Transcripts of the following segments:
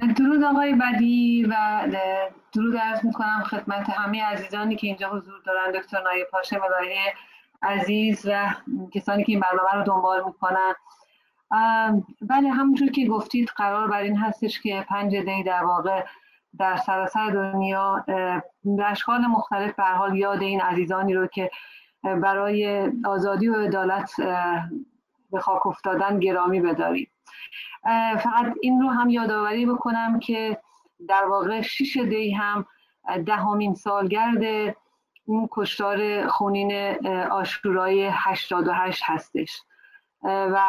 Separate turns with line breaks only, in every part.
درود آقای بدی و درود ارز می‌کنم خدمت همه عزیزانی که اینجا حضور دارن دکتر نایب پاشه عزیز و کسانی که این برنامه رو دنبال می‌کنن. بله همونجور که گفتید قرار بر این هستش که پنج دی در واقع در سراسر دنیا به اشکال مختلف به حال یاد این عزیزانی رو که برای آزادی و عدالت به خاک افتادن گرامی بداریم. فقط این رو هم یادآوری بکنم که در واقع شیش دی هم دهمین سالگرد اون کشتار خونین آشورای 88 هستش. و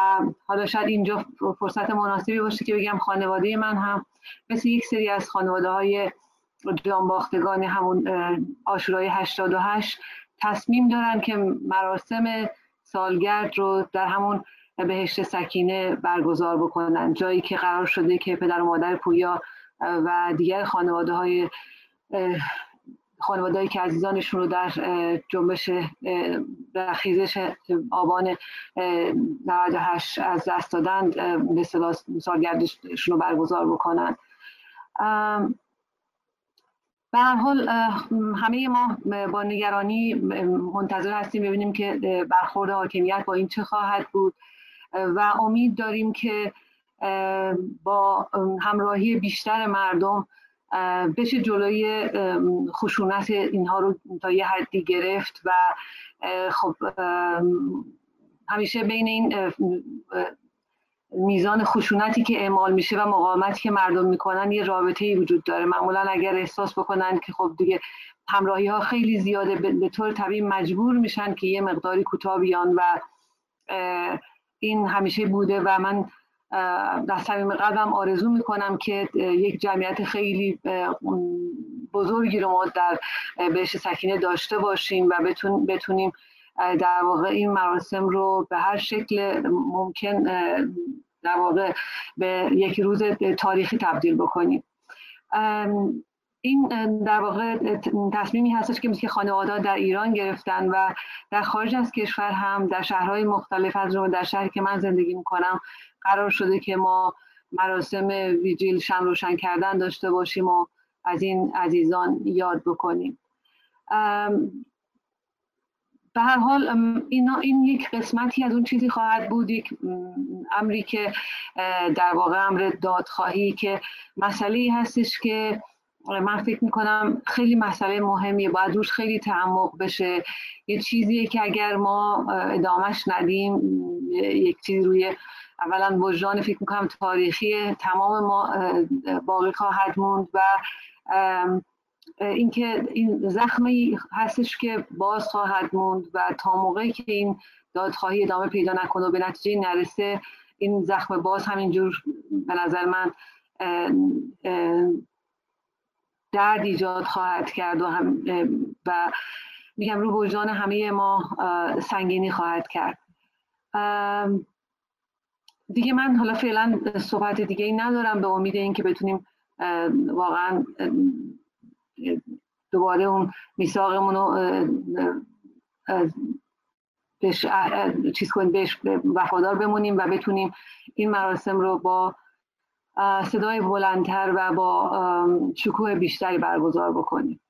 حالا شاید اینجا فرصت مناسبی باشه که بگم خانواده من هم مثل یک سری از خانواده های جانباختگان همون آشورای 88 تصمیم دارن که مراسم سالگرد رو در همون بهشت سکینه برگزار بکنن. جایی که قرار شده که پدر و مادر پویا و دیگر خانواده های خانواده که عزیزانشون رو در جنبش خیزش آبان 98 از دست دادن به سالگردشون رو برگزار بکنن. به هر حال همه ما با نگرانی منتظر هستیم ببینیم که برخورد حاکمیت با این چه خواهد بود. و امید داریم که با همراهی بیشتر مردم بشه جلوی خشونت اینها رو تا یه حدی گرفت و خب همیشه بین این میزان خشونتی که اعمال میشه و مقاومتی که مردم می‌کنن یه رابطه ای وجود داره. معمولا اگر احساس بکنن که خب دیگه همراهی ها خیلی زیاده به طور طبیعی مجبور میشن که یه مقداری کوتاه بیان و این همیشه بوده و من در صمیم قلبم آرزو می‌کنم که یک جمعیت خیلی بزرگی رو ما در بهش سکینه داشته باشیم و بتونیم در واقع این مراسم رو به هر شکل ممکن در واقع به یک روز تاریخی تبدیل بکنیم. این در واقع تصمیمی هستش که مثل خانواده در ایران گرفتن و در خارج از کشور هم در شهرهای مختلف از جمله در شهری که من زندگی می‌کنم قرار شده که ما مراسم ویجیل شم روشن کردن داشته باشیم و از این عزیزان یاد بکنیم. به هر حال اینا این یک قسمتی از اون چیزی خواهد بود یک امری که در واقع امر دادخواهی که مسئله هستش که من فکر می‌کنم خیلی مسئله مهمیه. باید روش خیلی تعمق بشه. یه چیزیه که اگر ما ادامش ندیم یک چیزی روی اولا وجدان فکر می‌کنم تاریخی تمام ما باقی خواهد موند و اینکه این زخمی هستش که باز خواهد موند و تا موقعی که این دادخواهی ادامه پیدا نکنه و به نتیجه نرسه این زخم باز همینجور به نظر من درد ایجاد خواهد کرد و, هم و میگم رو وجدان همه ما سنگینی خواهد کرد. دیگه من حالا فعلا صحبت دیگه ای ندارم به امید اینکه بتونیم واقعا دوباره اون میثاقمون رو بهش چیز کنیم بهش وفادار بمونیم و بتونیم این مراسم رو با صدای بلندتر و با شکوه بیشتری برگزار بکنیم.